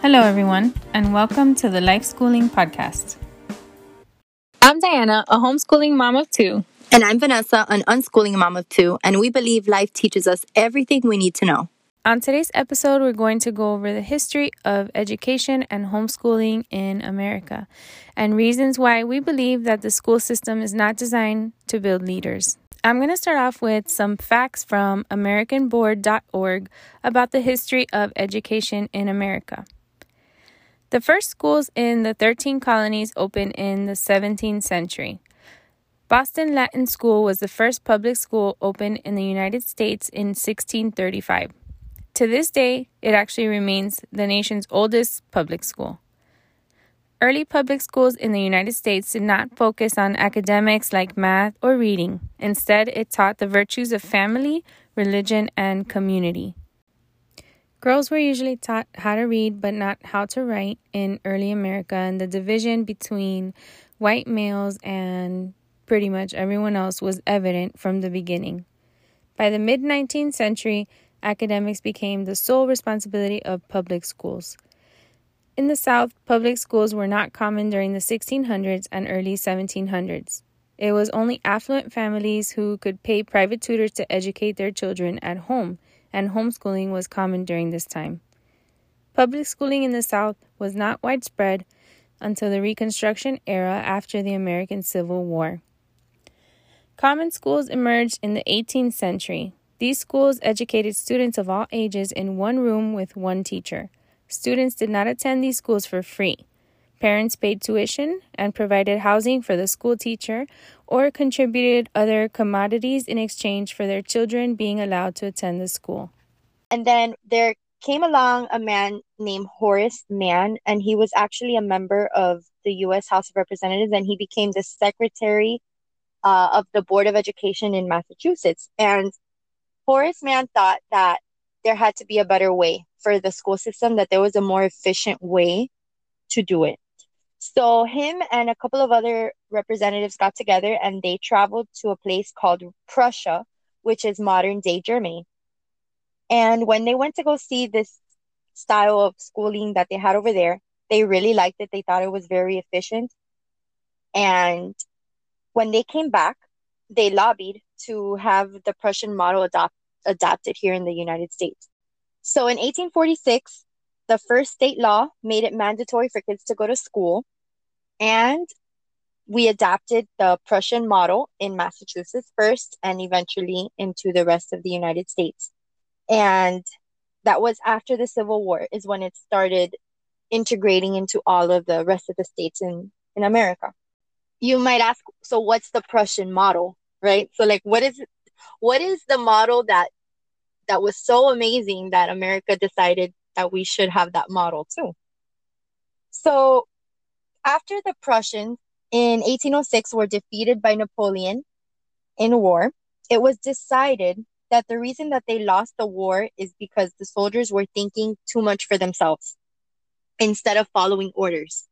Hello, everyone, and welcome to the Life Schooling Podcast. I'm Diana, a homeschooling mom of two. And I'm Vanessa, an unschooling mom of two, and we believe life teaches us everything we need to know. On today's episode, we're going to go over the history of education and homeschooling in America and reasons why we believe that the school system is not designed to build leaders. I'm going to start off with some facts from AmericanBoard.org about the history of education in America. The first schools in the 13 colonies opened in the 17th century. Boston Latin School was the first public school opened in the United States in 1635. To this day, it actually remains the nation's oldest public school. Early public schools in the United States did not focus on academics like math or reading. Instead, it taught the virtues of family, religion, and community. Girls were usually taught how to read but not how to write in early America, and the division between white males and pretty much everyone else was evident from the beginning. By the mid 19th century, academics became the sole responsibility of public schools. In the South, public schools were not common during the 1600s and early 1700s. It was only affluent families who could pay private tutors to educate their children at home and homeschooling was common during this time. Public schooling in the South was not widespread until the Reconstruction era after the American Civil War. Common schools emerged in the 18th century. These schools educated students of all ages in one room with one teacher. Students did not attend these schools for free. Parents paid tuition and provided housing for the school teacher or contributed other commodities in exchange for their children being allowed to attend the school. And then there came along a man named Horace Mann, and he was actually a member of the U.S. House of Representatives, and he became the secretary uh, of the Board of Education in Massachusetts. And Horace Mann thought that there had to be a better way for the school system, that there was a more efficient way to do it. So him and a couple of other representatives got together and they traveled to a place called Prussia, which is modern day Germany. And when they went to go see this style of schooling that they had over there, they really liked it. They thought it was very efficient. And when they came back, they lobbied to have the Prussian model adopt, adopted here in the United States. So in 1846, the first state law made it mandatory for kids to go to school. And we adapted the Prussian model in Massachusetts first and eventually into the rest of the United States. And that was after the Civil War, is when it started integrating into all of the rest of the states in, in America. You might ask, so what's the Prussian model, right? So like what is what is the model that that was so amazing that America decided that we should have that model too? So after the Prussians in 1806 were defeated by Napoleon in war, it was decided that the reason that they lost the war is because the soldiers were thinking too much for themselves instead of following orders.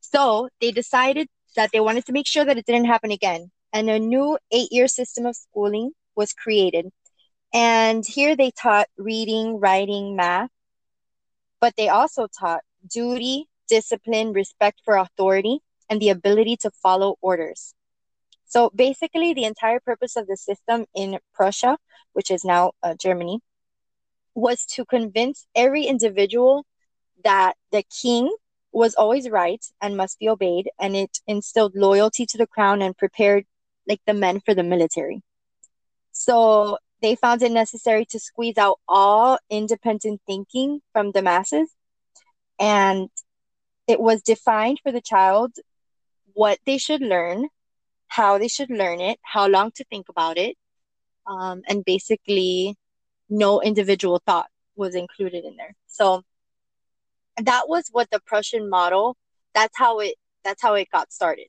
So they decided that they wanted to make sure that it didn't happen again. And a new eight year system of schooling was created. And here they taught reading, writing, math, but they also taught duty, discipline, respect for authority, and the ability to follow orders. So basically, the entire purpose of the system in Prussia, which is now uh, Germany, was to convince every individual that the king was always right and must be obeyed, and it instilled loyalty to the crown and prepared like the men for the military. So they found it necessary to squeeze out all independent thinking from the masses and it was defined for the child what they should learn, how they should learn it, how long to think about it, um, and basically no individual thought was included in there. So that was what the Prussian model. That's how it. That's how it got started.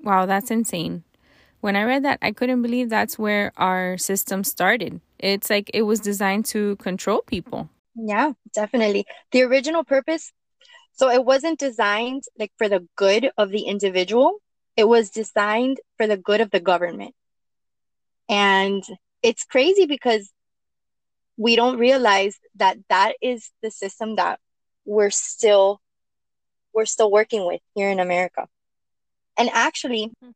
Wow, that's insane. When I read that, I couldn't believe that's where our system started. It's like it was designed to control people. Yeah, definitely. The original purpose So it wasn't designed like for the good of the individual. It was designed for the good of the government. And it's crazy because we don't realize that that is the system that we're still we're still working with here in America. And actually, hmm.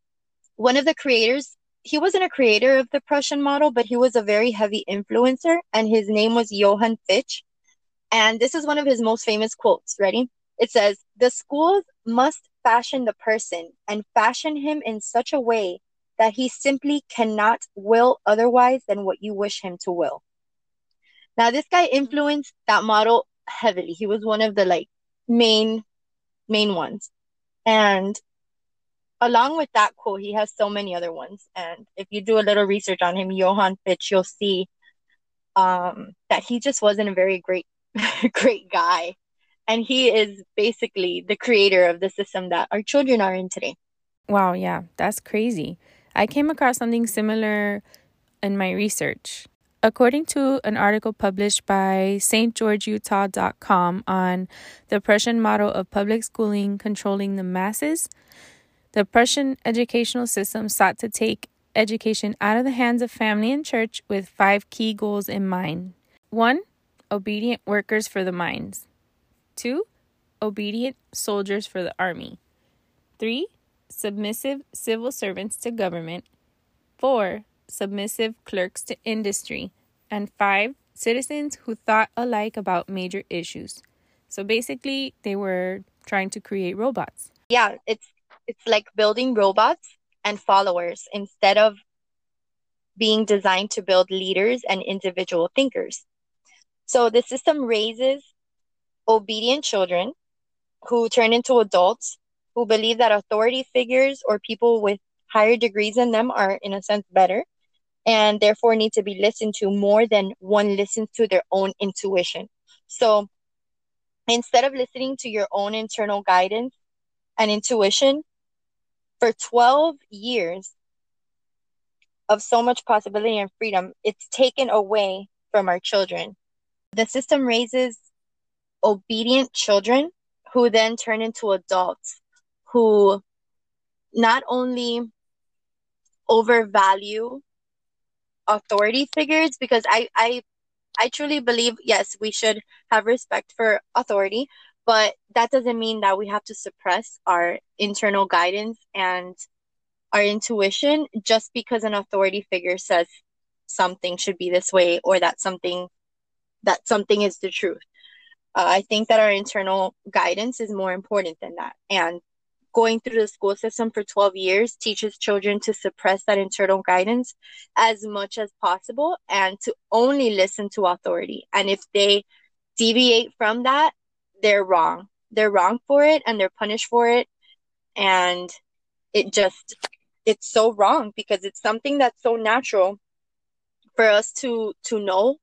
One of the creators, he wasn't a creator of the Prussian model, but he was a very heavy influencer, and his name was Johann Fichte. And this is one of his most famous quotes. Ready? It says, The schools must fashion the person and fashion him in such a way that he simply cannot will otherwise than what you wish him to will. Now, this guy mm-hmm. influenced that model heavily. He was one of the like main main ones. And along with that quote, he has so many other ones. And if you do a little research on him, Johann Fichte, you'll see um, that he just wasn't a very great great guy. And he is basically the creator of the system that our children are in today. Wow, yeah, that's crazy. I came across something similar in my research. According to an article published by stgeorgeutah.com on the Prussian model of public schooling controlling the masses, the Prussian educational system sought to take education out of the hands of family and church with five key goals in mind. One, obedient workers for the mines. Two, obedient soldiers for the army. Three, submissive civil servants to government, 4. submissive clerks to industry, and 5. citizens who thought alike about major issues. So basically, they were trying to create robots. Yeah, it's it's like building robots and followers instead of being designed to build leaders and individual thinkers. So the system raises obedient children who turn into adults who believe that authority figures or people with higher degrees than them are, in a sense, better and therefore need to be listened to more than one listens to their own intuition. So instead of listening to your own internal guidance and intuition, for 12 years of so much possibility and freedom, it's taken away from our children. The system raises obedient children who then turn into adults who not only overvalue authority figures because I, I I truly believe yes we should have respect for authority but that doesn't mean that we have to suppress our internal guidance and our intuition just because an authority figure says something should be this way or that something that something is the truth uh, i think that our internal guidance is more important than that and going through the school system for 12 years teaches children to suppress that internal guidance as much as possible and to only listen to authority. And if they deviate from that, they're wrong. They're wrong for it and they're punished for it. And it just, it's so wrong because it's something that's so natural for us to, to know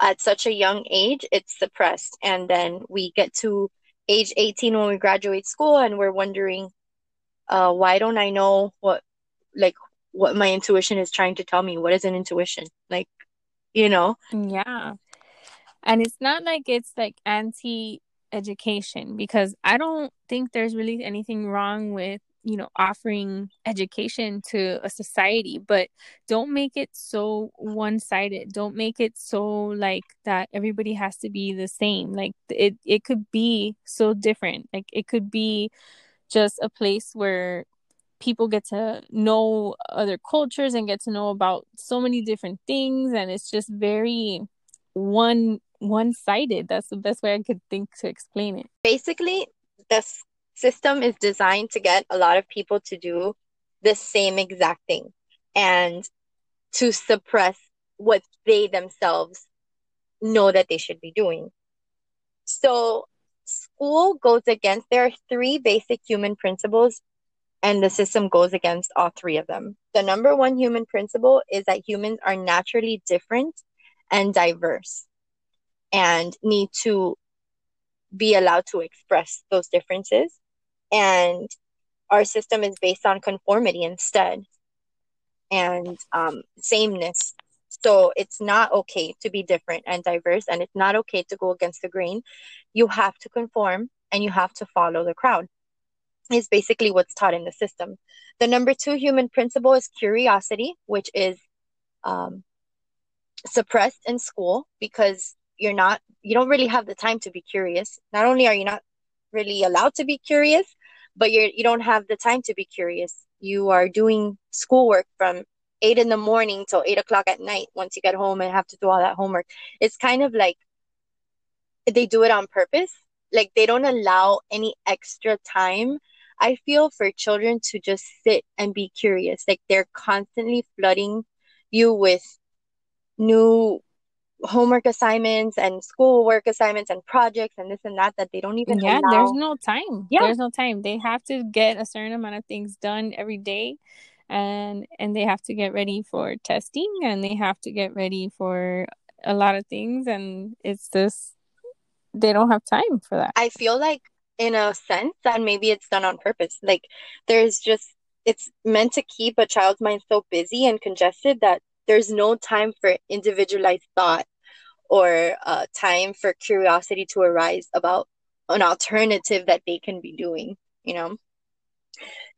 at such a young age, it's suppressed. And then we get to age 18 when we graduate school and we're wondering uh, why don't i know what like what my intuition is trying to tell me what is an intuition like you know yeah and it's not like it's like anti education because i don't think there's really anything wrong with you know offering education to a society but don't make it so one-sided. Don't make it so like that everybody has to be the same. Like it it could be so different. Like it could be just a place where people get to know other cultures and get to know about so many different things and it's just very one one-sided that's the best way i could think to explain it basically this system is designed to get a lot of people to do the same exact thing and to suppress what they themselves know that they should be doing. So, school goes against, there are three basic human principles, and the system goes against all three of them. The number one human principle is that humans are naturally different and diverse and need to be allowed to express those differences and our system is based on conformity instead and um, sameness So it's not okay to be different and diverse, and it's not okay to go against the grain. You have to conform and you have to follow the crowd, is basically what's taught in the system. The number two human principle is curiosity, which is um, suppressed in school because you're not, you don't really have the time to be curious. Not only are you not really allowed to be curious, but you're, you don't have the time to be curious. You are doing schoolwork from eight in the morning till eight o'clock at night once you get home and have to do all that homework. It's kind of like they do it on purpose. Like they don't allow any extra time. I feel for children to just sit and be curious. Like they're constantly flooding you with new homework assignments and schoolwork assignments and projects and this and that that they don't even yeah allow. there's no time. Yeah. there's no time. They have to get a certain amount of things done every day and and they have to get ready for testing and they have to get ready for a lot of things and it's just they don't have time for that. I feel like in a sense that maybe it's done on purpose. Like there's just it's meant to keep a child's mind so busy and congested that there's no time for individualized thought or uh, time for curiosity to arise about an alternative that they can be doing you know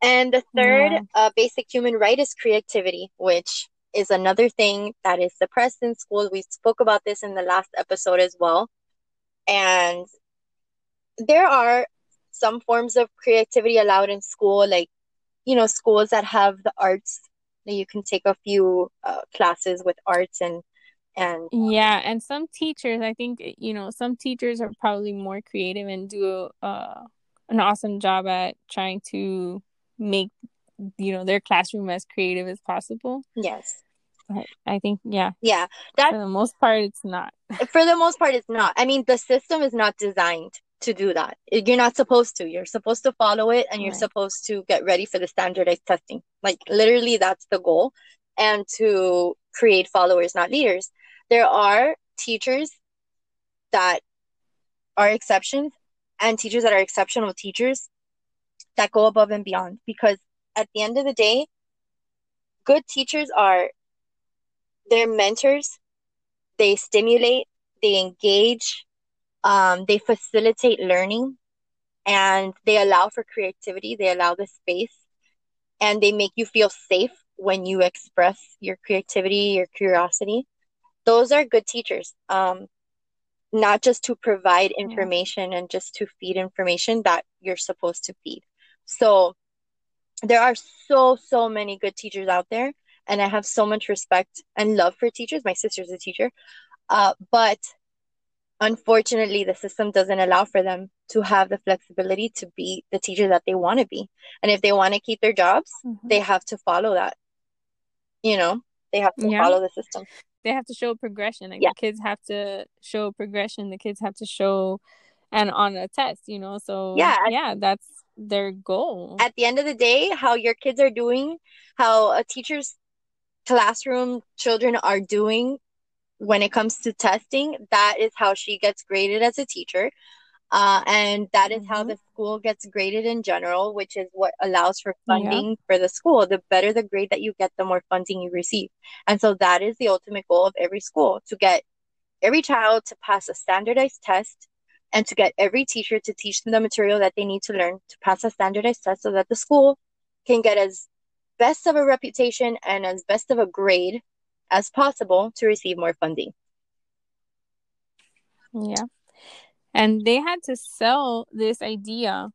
and the third yeah. uh, basic human right is creativity, which is another thing that is suppressed in school. We spoke about this in the last episode as well. And there are some forms of creativity allowed in school, like, you know, schools that have the arts. You can take a few uh, classes with arts and and yeah and some teachers i think you know some teachers are probably more creative and do uh, an awesome job at trying to make you know their classroom as creative as possible. Yes. But I think yeah. Yeah. That for the most part it's not. for the most part it's not. I mean the system is not designed to do that. You're not supposed to. You're supposed to follow it and you're right. supposed to get ready for the standardized testing. Like literally that's the goal and to create followers not leaders. There are teachers that are exceptions and teachers that are exceptional teachers that go above and beyond because at the end of the day good teachers are they're mentors. They stimulate they engage um, they facilitate learning and they allow for creativity. They allow the space and they make you feel safe when you express your creativity your curiosity those are good teachers um, not just to provide information yeah. and just to feed information that you're supposed to feed so there are so, so many good teachers out there. And I have so much respect and love for teachers. My sister's a teacher. Uh, but unfortunately, the system doesn't allow for them to have the flexibility to be the teacher that they want to be. And if they want to keep their jobs, mm-hmm. they have to follow that. You know, they have to yeah. follow the system. They have to show progression. Like yeah. the kids have to show progression. The kids have to show and on a test, you know. So yeah, yeah, that's their goal. At the end of the day, how your kids are doing, how a teacher's classroom children are doing when it comes to testing, that is how she gets graded as a teacher. Uh, and that is mm-hmm. how the school gets graded in general, which is what allows for funding yeah. for the school. The better the grade that you get, the more funding you receive. And so that is the ultimate goal of every school to get every child to pass a standardized test and to get every teacher to teach them the material that they need to learn to pass a standardized test so that the school can get as best of a reputation and as best of a grade as possible to receive more funding. Yeah. And they had to sell this idea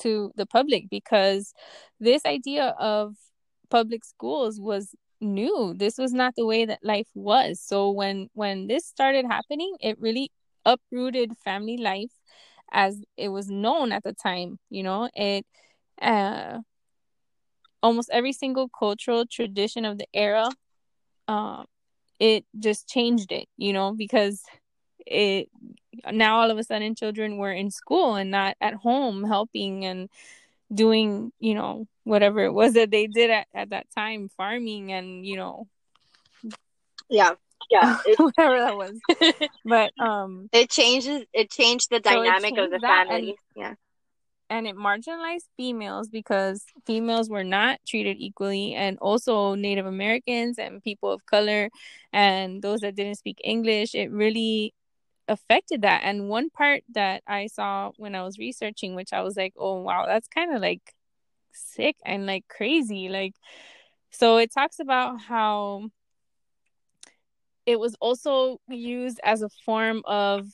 to the public because this idea of public schools was new. This was not the way that life was. So when when this started happening, it really uprooted family life as it was known at the time you know it uh almost every single cultural tradition of the era um it just changed it you know because it now all of a sudden children were in school and not at home helping and doing you know whatever it was that they did at, at that time farming and you know yeah yeah, whatever that was. But um, it changes. It changed the dynamic so changed of the family. And, yeah. and it marginalized females because females were not treated equally and also native americans and people of color and those that didn't speak english it really affected that and one part that i saw when i was researching which i was like oh wow that's kind of like sick and like crazy like so it talks about how it was also used as a form of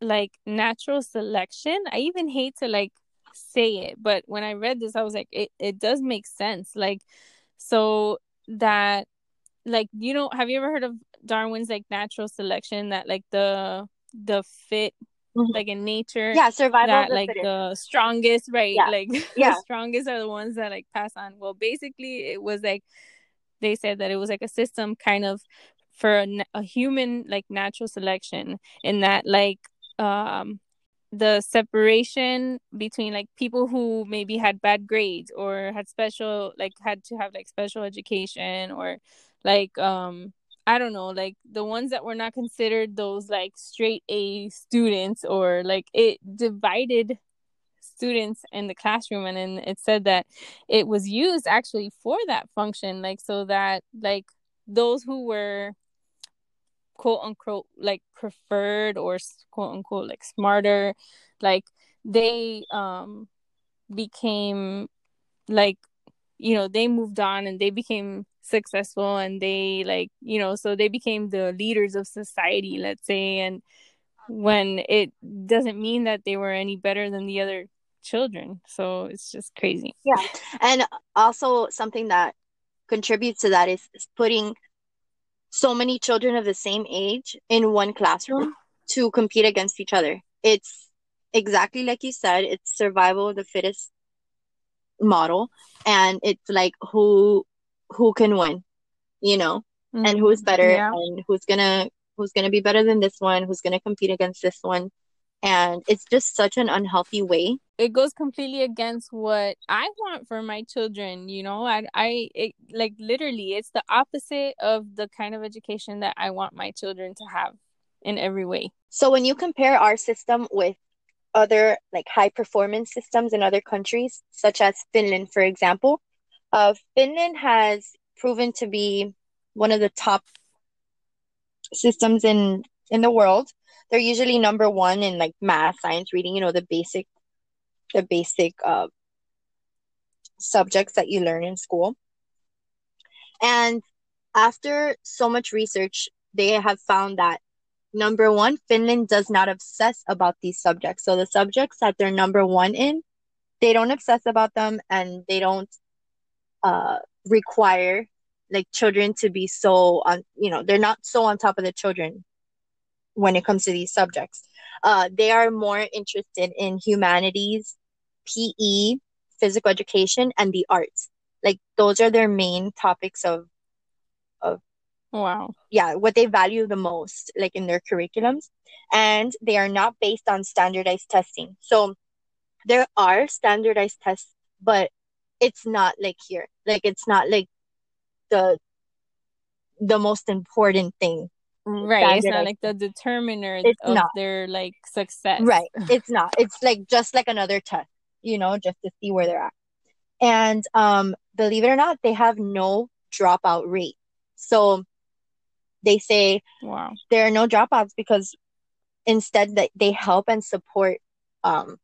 like natural selection. I even hate to like say it, but when I read this, I was like, it, it does make sense. Like, so that, like, you know, have you ever heard of Darwin's like natural selection that like the, the fit, mm-hmm. like in nature, yeah, survival, that like fittest. the strongest, right? Yeah. Like, yeah, the strongest are the ones that like pass on. Well, basically, it was like, they said that it was like a system kind of for a, a human like natural selection in that like um the separation between like people who maybe had bad grades or had special like had to have like special education or like um I don't know, like the ones that were not considered those like straight A students or like it divided students in the classroom and, then it said that it was used actually for that function like so that like those who were quote unquote like preferred or quote unquote like smarter like they um became like you know they moved on and they became successful and they like you know so they became the leaders of society let's say and when it doesn't mean that they were any better than the other children. So it's just crazy. Yeah. And also something that contributes to that is, is putting so many children of the same age in one classroom to compete against each other. It's exactly like you said, it's survival of the fittest model. And it's like who who can win, you know, mm-hmm. and who's better yeah. and who's gonna who's gonna be better than this one, who's gonna compete against this one. And it's just such an unhealthy way it goes completely against what I want for my children. You know, I, I, it, like literally, it's the opposite of the kind of education that I want my children to have in every way. So when you compare our system with other like high performance systems in other countries, such as Finland, for example, uh, Finland has proven to be one of the top systems in in the world. They're usually number one in like math, science, reading, you know, the basic the basic uh, subjects that you learn in school. And after so much research, they have found that number one, Finland does not obsess about these subjects. So the subjects that they're number one in, they don't obsess about them and they don't uh, require like children to be so on, you know, they're not so on top of the children when it comes to these subjects. Uh, they are more interested in humanities, PE, physical education, and the arts. Like those are their main topics of of wow. Yeah, what they value the most, like in their curriculums. And they are not based on standardized testing. So there are standardized tests, but it's not like here. Like it's not like the the most important thing right it's not like the determiner it's of not. their like success right it's not it's like just like another test you know just to see where they're at and um believe it or not they have no dropout rate so they say wow there are no dropouts because instead that they help and support um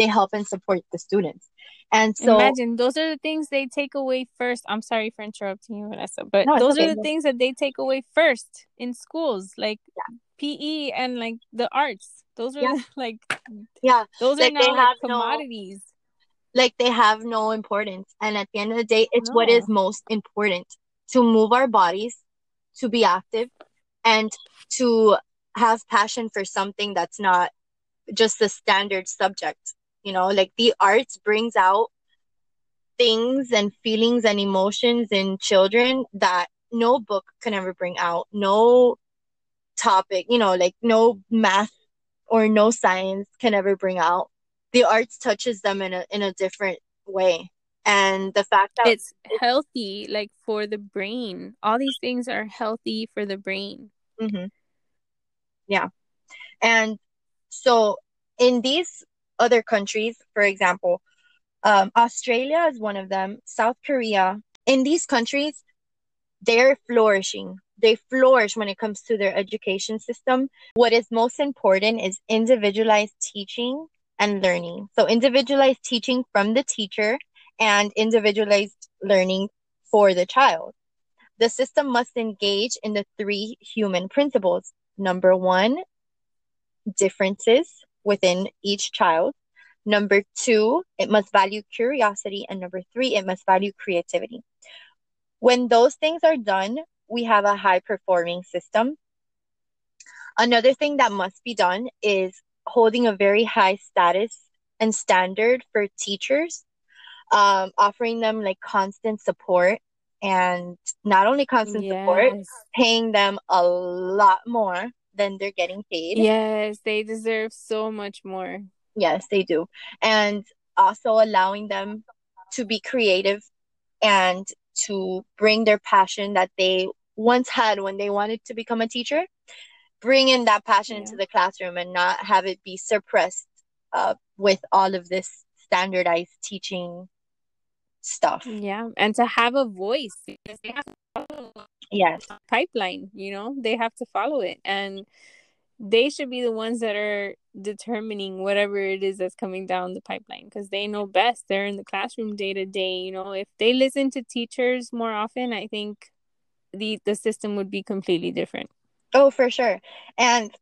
they help and support the students and so imagine those are the things they take away first. I'm sorry for interrupting you, Vanessa, but no, those okay. are the things that they take away first in schools, like yeah. PE and like the arts. Those are yeah. like yeah, those like are now like commodities. No, like they have no importance, and at the end of the day, it's no. what is most important to move our bodies, to be active, and to have passion for something that's not just the standard subject you know like the arts brings out things and feelings and emotions in children that no book can ever bring out no topic you know like no math or no science can ever bring out. The arts touches them in a in a different way. And the fact that it's healthy like for the brain. All these things are healthy for the brain. Mm-hmm. yeah. And so in these other countries, for example, um, Australia is one of them, South Korea. In these countries, they're flourishing. They flourish when it comes to their education system. What is most important is individualized teaching and learning. So, individualized teaching from the teacher and individualized learning for the child. The system must engage in the three human principles. Number one, differences within each child. Number two, it must value curiosity. And number three, it must value creativity. When those things are done, we have a high performing system. Another thing that must be done is holding a very high status and standard for teachers, um, offering them like constant support and not only constant yes. support, paying them a lot more than they're getting paid. Yes, they deserve so much more. Yes, they do. And also allowing them to be creative and to bring their passion that they once had when they wanted to become a teacher, bring in that passion yeah. into the classroom and not have it be suppressed uh, with all of this standardized teaching stuff. Yeah, and to have a voice yes pipeline. You know, they have to follow it, and they should be the ones that are determining whatever it is that's coming down the pipeline because they know best. They're in the classroom day to day. You know, if they listen to teachers more often, I think the the system would be completely different. Oh, for sure. And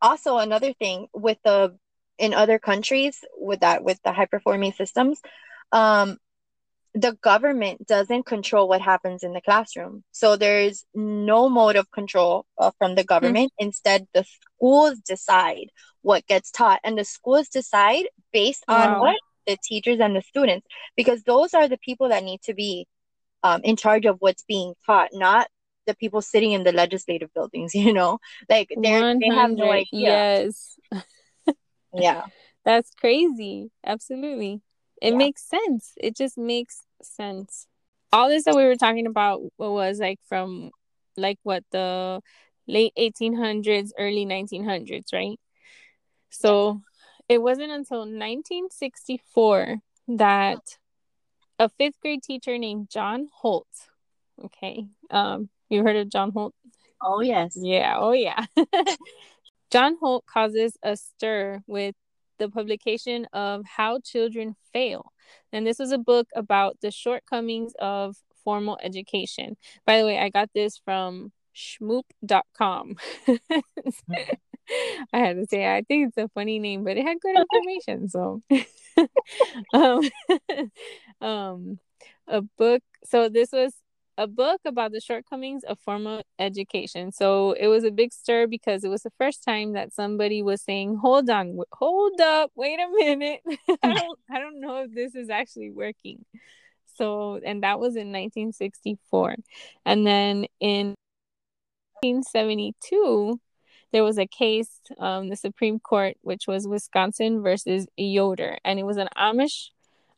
also another thing with the in other countries with that with the high performing systems, um, the government doesn't control what happens in the classroom. So there's no mode of control uh, from the hmm. government. Mm-hmm. Instead, the schools decide what gets taught, and the schools decide based on wow. what the teachers and the students, because those are the people that need to be um, in charge of what's being taught, not the people sitting in the legislative buildings. You know, like they they have no idea. Yes. yeah. That's crazy. Absolutely. It yeah. makes sense. It just makes sense. All this that we were talking about was like from like what the late 1800s, early 1900s, right? So it wasn't until 1964 that a fifth grade teacher named John Holt, okay, um, you heard of John Holt? Oh, yes. Yeah, oh, yeah. John Holt causes a stir with the publication of How Children Fail. And this was a book about the shortcomings of formal education. By the way, I got this from shmoop.com. I had to say, I think it's a funny name, but it had good information. So, um, um, a book. So this was a book about the shortcomings of formal education. So it was a big stir because it was the first time that somebody was saying, "Hold on, hold up, wait a minute. I don't I don't know if this is actually working." So, and that was in 1964. And then in 1972, there was a case, um, the Supreme Court, which was Wisconsin versus Yoder, and it was an Amish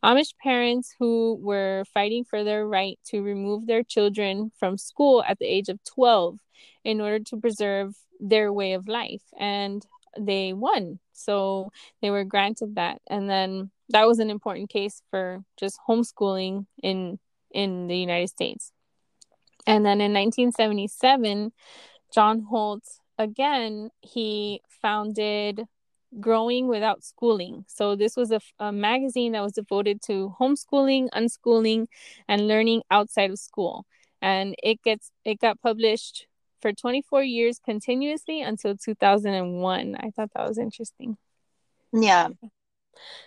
Amish parents who were fighting for their right to remove their children from school at the age of 12 in order to preserve their way of life. And they won. So they were granted that. And then that was an important case for just homeschooling in in the United States. And then in 1977, John Holt again, he founded Growing Without Schooling. So this was a, a, magazine that was devoted to homeschooling, unschooling, and learning outside of school. And it gets it got published for 24 years continuously until 2001. I thought that was interesting. Yeah.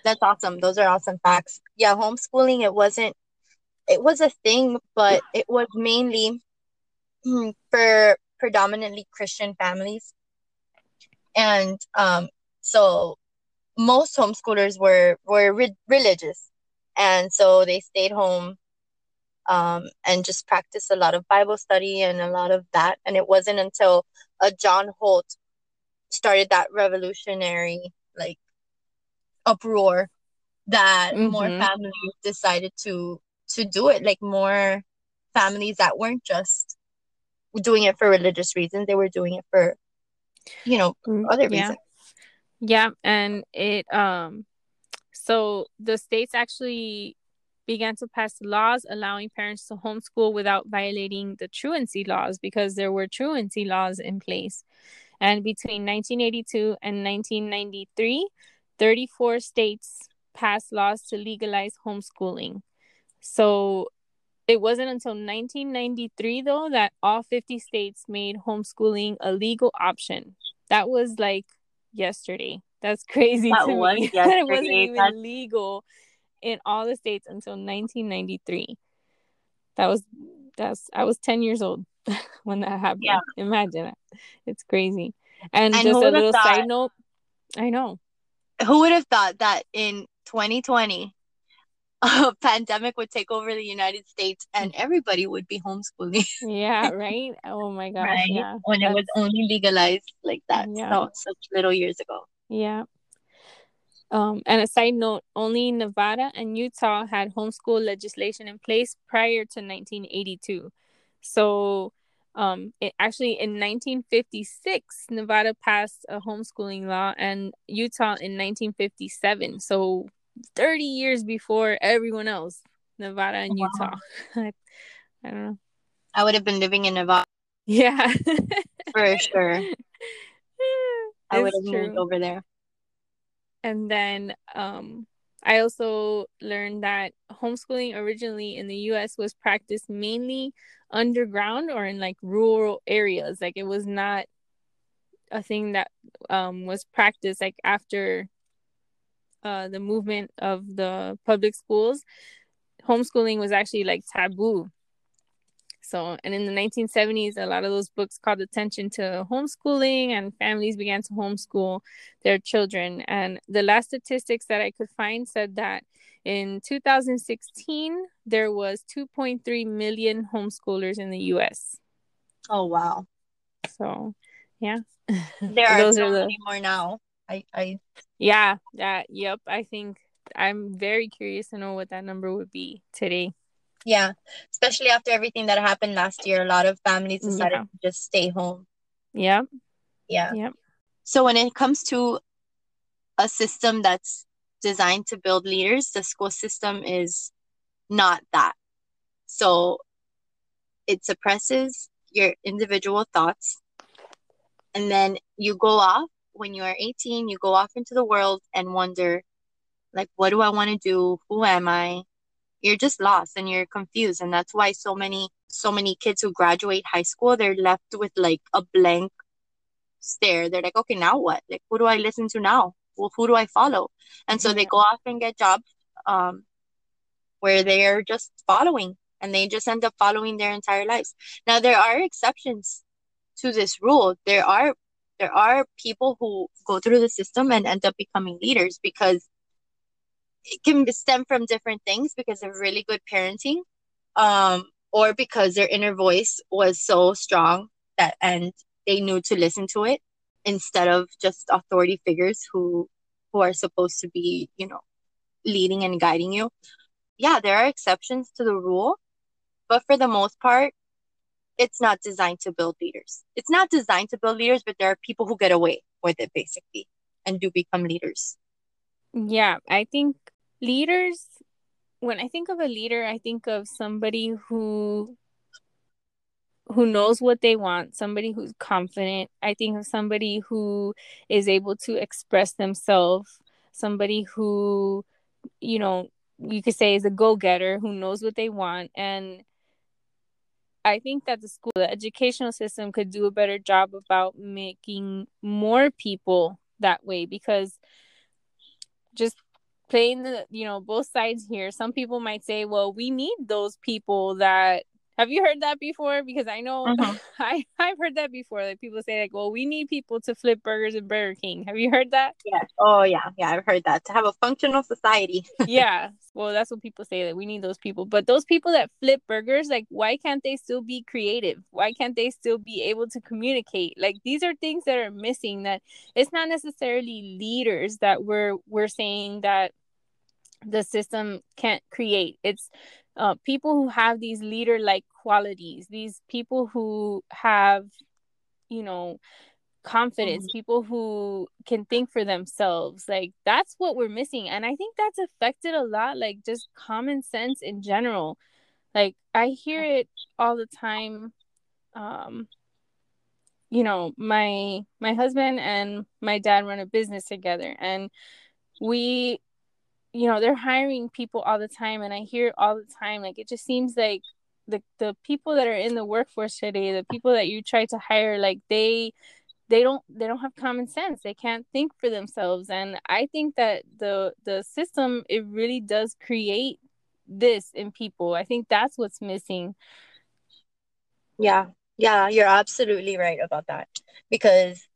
That's awesome. Those are awesome facts. Yeah, homeschooling it wasn't it was a thing, but it was mainly for predominantly Christian families. And um so most homeschoolers were were re- religious, and so they stayed home um, and just practiced a lot of Bible study and a lot of that. And it wasn't until uh, John Holt started that revolutionary like uproar that mm-hmm. more families decided to to do it. Like more families that weren't just doing it for religious reasons; they were doing it for you know mm, other reasons. Yeah, and it um So the states actually began to pass laws allowing parents to homeschool without violating the truancy laws because there were truancy laws in place. And between 1982 and 1993, 34 states passed laws to legalize homeschooling. So it wasn't until 1993, though, that all 50 states made homeschooling a legal option. That was like yesterday. That's crazy that to me. that it wasn't even That's... legal in all the states until 1993. That was that's I was 10 years old when that happened. Yeah. Imagine it. It's crazy. And, and just a little thought, side note, I know. Who would have thought that in 2020 a pandemic would take over the United States and everybody would be homeschooling. yeah, right? Oh my gosh. Right? Yeah. When That's... it was only legalized like that. Yeah. So such little years ago. Yeah. Um, and a side note, only Nevada and Utah had homeschool legislation in place prior to 1982. So, um, it actually in 1956, Nevada passed a homeschooling law, and Utah in 1957. So, 30 years before everyone else, Nevada and wow. Utah. I, I don't know. I would have been living in Nevada. Yeah, for sure. I would have moved over there and then um I also learned that homeschooling originally in the US was practiced mainly underground or in like rural areas. Like it was not a thing that um, was practiced like after uh, the movement of the public schools. Homeschooling was actually like taboo so, and in the 1970s, a lot of those books called attention to homeschooling, and families began to homeschool their children. And the last statistics that I could find said that in 2016, there was 2.3 million homeschoolers in the U.S. Oh wow! So, yeah, there are those so are the... many more now. I, I, yeah, that, yep. I think I'm very curious to know what that number would be today. Yeah, especially after everything that happened last year, a lot of families decided yeah. to just stay home. Yeah. Yeah. Yep. So when it comes to a system that's designed to build leaders, the school system is not that. So it suppresses your individual thoughts. And then you go off when you are 18, you go off into the world and wonder, like, what do I want to do? Who am I? you're just lost and you're confused and that's why so many so many kids who graduate high school they're left with like a blank stare. They're like okay now what? Like who do i listen to now? Well who do i follow? And so they go off and get jobs um where they're just following and they just end up following their entire lives. Now there are exceptions to this rule. There are there are people who go through the system and end up becoming leaders because it can stem from different things because of really good parenting um, or because their inner voice was so strong that and they knew to listen to it instead of just authority figures who who are supposed to be you know leading and guiding you. Yeah there are exceptions to the rule but for the most part it's not designed to build leaders. It's not designed to build leaders but there are people who get away with it basically and do become leaders. Yeah i think leaders when i think of a leader i think of somebody who who knows what they want somebody who's confident. I think of somebody who is able to express themselves somebody who you know you could say is a go-getter who knows what they want. And i think that the school the educational system could do a better job about making more people that way because just playing the you know both sides here some people might say well we need those people that have you heard that before? Because i know uh-huh. i i've heard that before like people say like well we need people to flip burgers in burger king. Have you heard that? Yeah oh yeah. Yeah i've heard that. To have a functional society. Yeah. Well that's what people say that we need those people. But those people that flip burgers like why can't they still be creative? Why can't they still be able to communicate? Like these are things that are missing that it's not necessarily leaders that we're we're saying that the system can't create. It's uh, people who have these leader like qualities these people who have you know confidence, mm-hmm. people who can think for themselves. Like that's what we're missing. And I think that's affected a lot, like just common sense in general. Like I hear it all the time. Um, you know, my my husband and my dad run a business together and we you know, they're hiring people all the time and I hear it all the time. Like it just seems like the the people that are in the workforce today, the people that you try to hire, like they they don't they don't have common sense. They can't think for themselves. And i think that the the system it really does create this in people. I think that's what's missing. Yeah. Yeah you're absolutely right about that. Because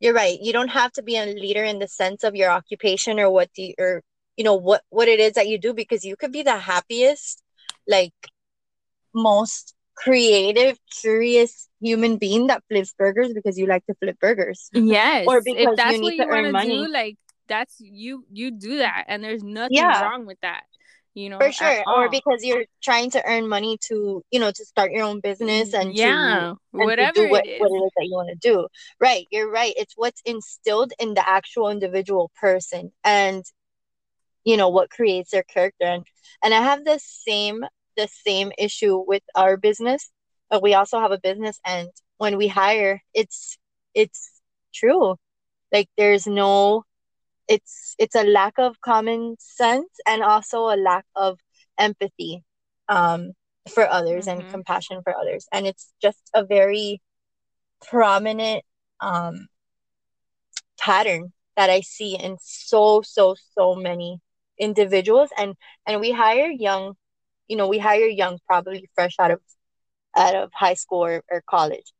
you're right you don't have to be a leader in the sense of your occupation or what the or you know what what it is that you do because you could be the happiest like most creative, curious human being that flips burgers because you like to flip burgers. Yes. or because that's you need what you to earn money. Do, like that's you you do that and there's nothing yeah. wrong with that. You know, for sure. Or because you're trying to earn money to, you know, to start your own business and yeah, to, and whatever to do what, what it is that you want to do. Right. You're right. It's what's instilled in the actual individual person and you know what creates their character and and i have the same the same issue with our business, but we also have a business and when we hire, it's it's true. Like there's no it's it's a lack of common sense and also a lack of empathy um for others mm-hmm. and compassion for others. And it's just a very prominent um pattern that I see in so so so many individuals and and we hire young you know we hire young probably fresh out of out of high school or, or college.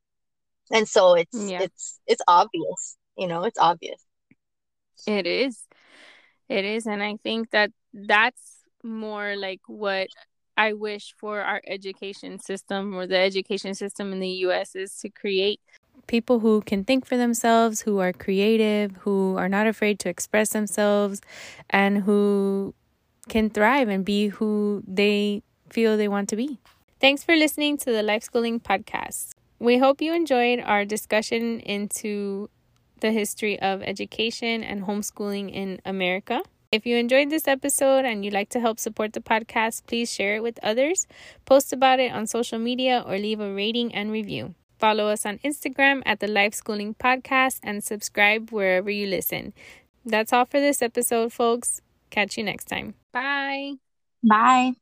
And so it's yeah. it's it's obvious you know it's obvious. It is. It is and i think that that's more like what i wish for our education system or the education system in the us is to create people who can think for themselves who are creative who are not afraid to express themselves and who can thrive and be who they feel they want to be. Thanks for listening to the Life Schooling Podcast. We hope you enjoyed our discussion into the history of education and homeschooling in America. If you enjoyed this episode and you'd like to help support the podcast, please share it with others, post about it on social media, or leave a rating and review. Follow us on Instagram at the Life Schooling Podcast and subscribe wherever you listen. That's all for this episode, folks. Catch you next time. Bye. Bye.